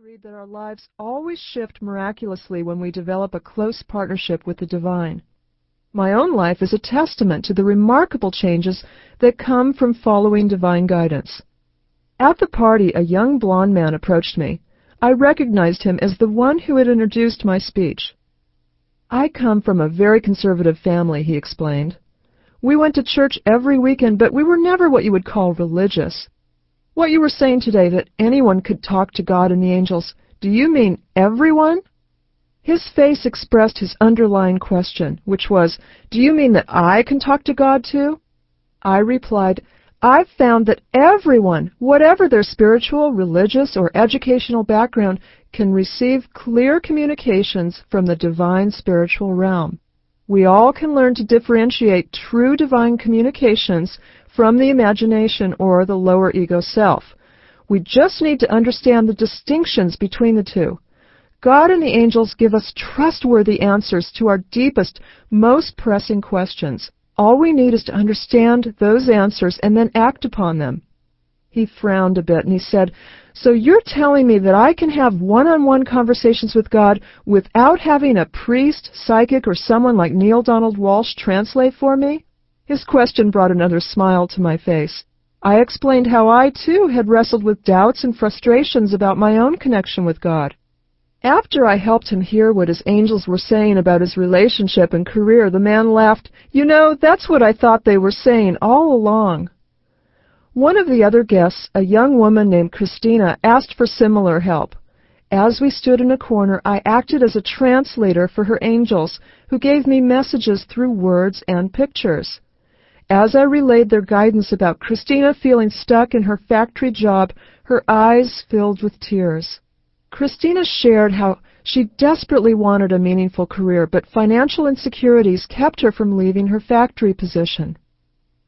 agreed that our lives always shift miraculously when we develop a close partnership with the divine. My own life is a testament to the remarkable changes that come from following divine guidance. At the party, a young blond man approached me. I recognized him as the one who had introduced my speech. I come from a very conservative family, he explained. We went to church every weekend, but we were never what you would call religious. What you were saying today, that anyone could talk to God and the angels, do you mean everyone? His face expressed his underlying question, which was, Do you mean that I can talk to God too? I replied, I've found that everyone, whatever their spiritual, religious, or educational background, can receive clear communications from the divine spiritual realm. We all can learn to differentiate true divine communications from the imagination or the lower ego self. We just need to understand the distinctions between the two. God and the angels give us trustworthy answers to our deepest, most pressing questions. All we need is to understand those answers and then act upon them. He frowned a bit and he said, So you're telling me that I can have one on one conversations with God without having a priest, psychic, or someone like Neale Donald Walsch translate for me? His question brought another smile to my face. I explained how I, too, had wrestled with doubts and frustrations about my own connection with God. After I helped him hear what his angels were saying about his relationship and career, the man laughed. You know, that's what I thought they were saying all along. One of the other guests, a young woman named Christina, asked for similar help. As we stood in a corner, I acted as a translator for her angels, who gave me messages through words and pictures. As I relayed their guidance about Christina feeling stuck in her factory job, her eyes filled with tears. Christina shared how she desperately wanted a meaningful career, but financial insecurities kept her from leaving her factory position.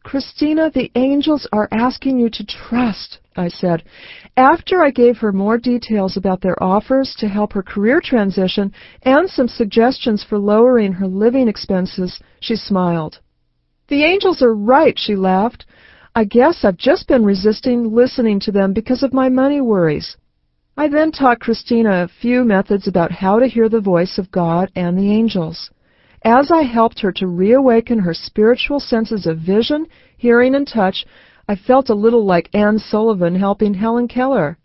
Christina, the angels are asking you to trust, I said. After I gave her more details about their offers to help her career transition and some suggestions for lowering her living expenses, she smiled. The angels are right, she laughed. I guess I've just been resisting listening to them because of my money worries. I then taught Christina a few methods about how to hear the voice of God and the angels. As I helped her to reawaken her spiritual senses of vision, hearing, and touch, I felt a little like Anne Sullivan helping Helen Keller.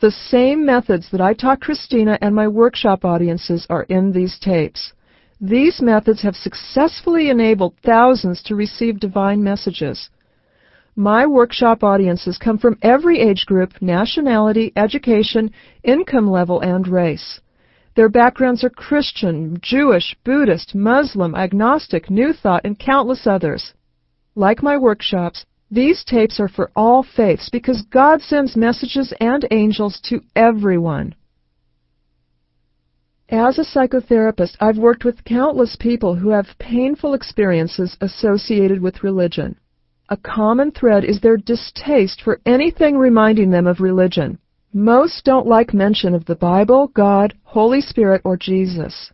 The same methods that I taught Christina and my workshop audiences are in these tapes. These methods have successfully enabled thousands to receive divine messages. My workshop audiences come from every age group, nationality, education, income level, and race. Their backgrounds are Christian, Jewish, Buddhist, Muslim, agnostic, New Thought, and countless others. Like my workshops, these tapes are for all faiths because God sends messages and angels to everyone. As a psychotherapist, I've worked with countless people who have painful experiences associated with religion. A common thread is their distaste for anything reminding them of religion. Most don't like mention of the Bible, God, Holy Spirit, or Jesus.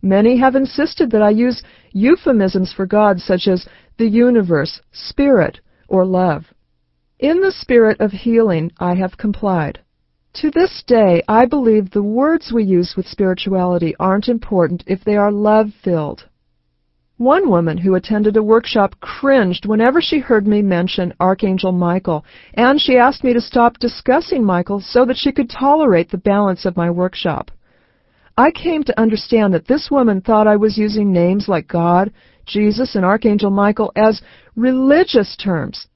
Many have insisted that I use euphemisms for God such as the universe, spirit, or love. In the spirit of healing, I have complied. To this day, I believe the words we use with spirituality aren't important if they are love filled. One woman who attended a workshop cringed whenever she heard me mention Archangel Michael, and she asked me to stop discussing Michael so that she could tolerate the balance of my workshop. I came to understand that this woman thought I was using names like God, Jesus, and Archangel Michael as religious terms.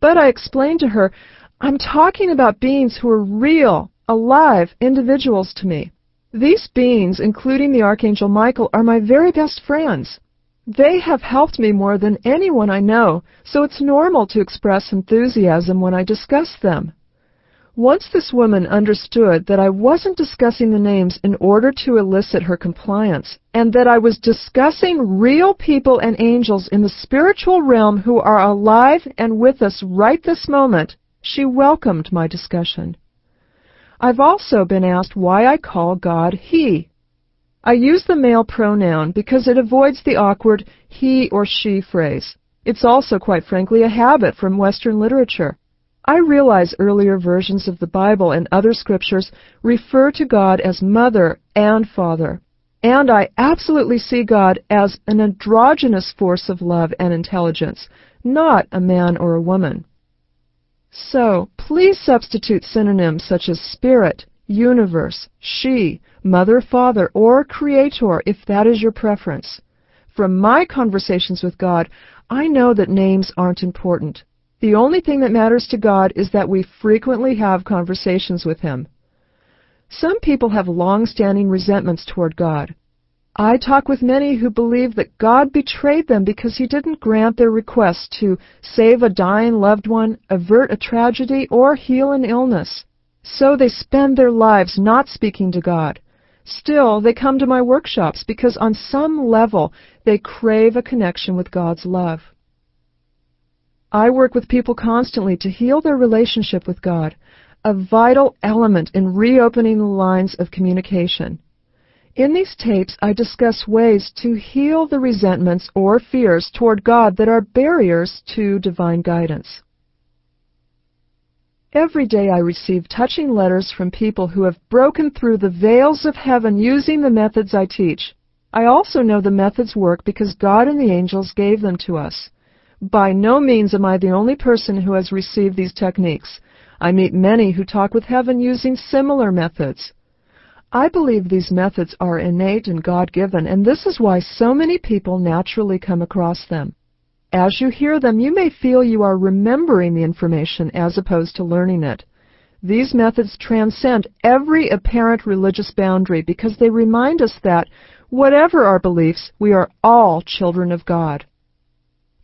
But I explained to her I'm talking about beings who are real, alive individuals to me. These beings, including the Archangel Michael, are my very best friends. They have helped me more than anyone I know, so it's normal to express enthusiasm when I discuss them. Once this woman understood that I wasn't discussing the names in order to elicit her compliance, and that I was discussing real people and angels in the spiritual realm who are alive and with us right this moment, she welcomed my discussion. I've also been asked why I call God He. I use the male pronoun because it avoids the awkward he or she phrase. It's also, quite frankly, a habit from Western literature. I realize earlier versions of the Bible and other scriptures refer to God as Mother and Father. And I absolutely see God as an androgynous force of love and intelligence, not a man or a woman. So, please substitute synonyms such as spirit, universe, she, mother, father, or creator if that is your preference. From my conversations with God, I know that names aren't important. The only thing that matters to God is that we frequently have conversations with Him. Some people have long-standing resentments toward God. I talk with many who believe that God betrayed them because He didn't grant their request to save a dying loved one, avert a tragedy, or heal an illness. So they spend their lives not speaking to God. Still, they come to my workshops because on some level they crave a connection with God's love. I work with people constantly to heal their relationship with God, a vital element in reopening the lines of communication. In these tapes, I discuss ways to heal the resentments or fears toward God that are barriers to divine guidance. Every day I receive touching letters from people who have broken through the veils of heaven using the methods I teach. I also know the methods work because God and the angels gave them to us. By no means am I the only person who has received these techniques. I meet many who talk with heaven using similar methods. I believe these methods are innate and God-given, and this is why so many people naturally come across them. As you hear them, you may feel you are remembering the information as opposed to learning it. These methods transcend every apparent religious boundary because they remind us that, whatever our beliefs, we are all children of God.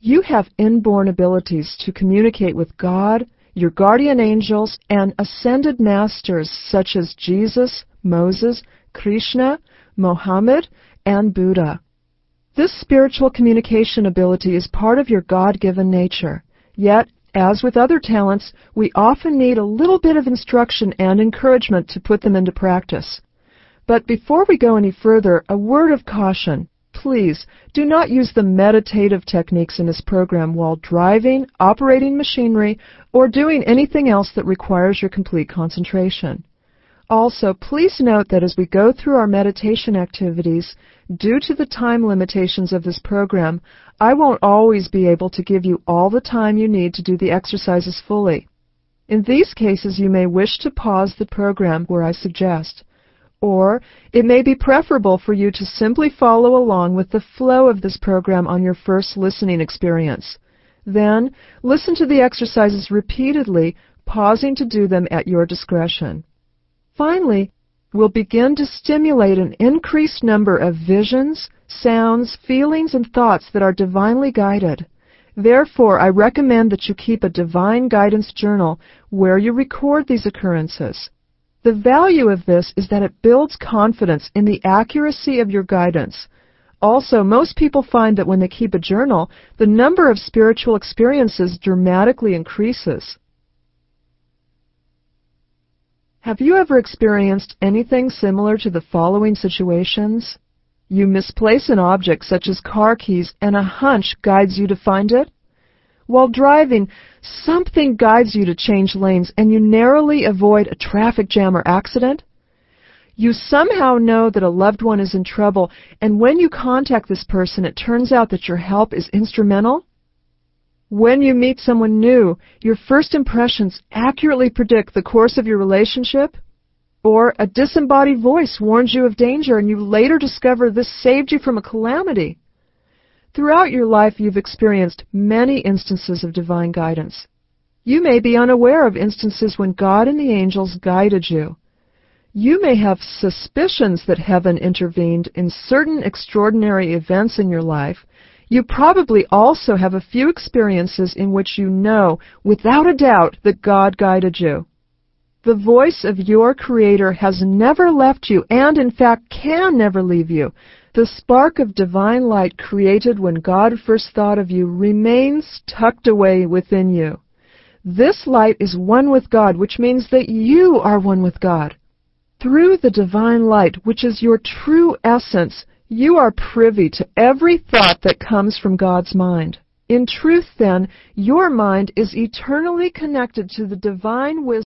You have inborn abilities to communicate with God, your guardian angels, and ascended masters such as Jesus, Moses, Krishna, Mohammed, and Buddha. This spiritual communication ability is part of your God-given nature. Yet, as with other talents, we often need a little bit of instruction and encouragement to put them into practice. But before we go any further, a word of caution. Please do not use the meditative techniques in this program while driving, operating machinery, or doing anything else that requires your complete concentration. Also, please note that as we go through our meditation activities, due to the time limitations of this program, I won't always be able to give you all the time you need to do the exercises fully. In these cases, you may wish to pause the program where I suggest. Or it may be preferable for you to simply follow along with the flow of this program on your first listening experience. Then, listen to the exercises repeatedly, pausing to do them at your discretion. Finally, we'll begin to stimulate an increased number of visions, sounds, feelings, and thoughts that are divinely guided. Therefore, I recommend that you keep a divine guidance journal where you record these occurrences. The value of this is that it builds confidence in the accuracy of your guidance. Also, most people find that when they keep a journal, the number of spiritual experiences dramatically increases. Have you ever experienced anything similar to the following situations? You misplace an object such as car keys and a hunch guides you to find it. While driving, something guides you to change lanes and you narrowly avoid a traffic jam or accident. You somehow know that a loved one is in trouble and when you contact this person it turns out that your help is instrumental. When you meet someone new, your first impressions accurately predict the course of your relationship, or a disembodied voice warns you of danger and you later discover this saved you from a calamity. Throughout your life, you've experienced many instances of divine guidance. You may be unaware of instances when God and the angels guided you. You may have suspicions that heaven intervened in certain extraordinary events in your life, you probably also have a few experiences in which you know, without a doubt, that God guided you. The voice of your Creator has never left you and, in fact, can never leave you. The spark of divine light created when God first thought of you remains tucked away within you. This light is one with God, which means that you are one with God. Through the divine light, which is your true essence, you are privy to every thought that comes from God's mind. In truth, then, your mind is eternally connected to the divine wisdom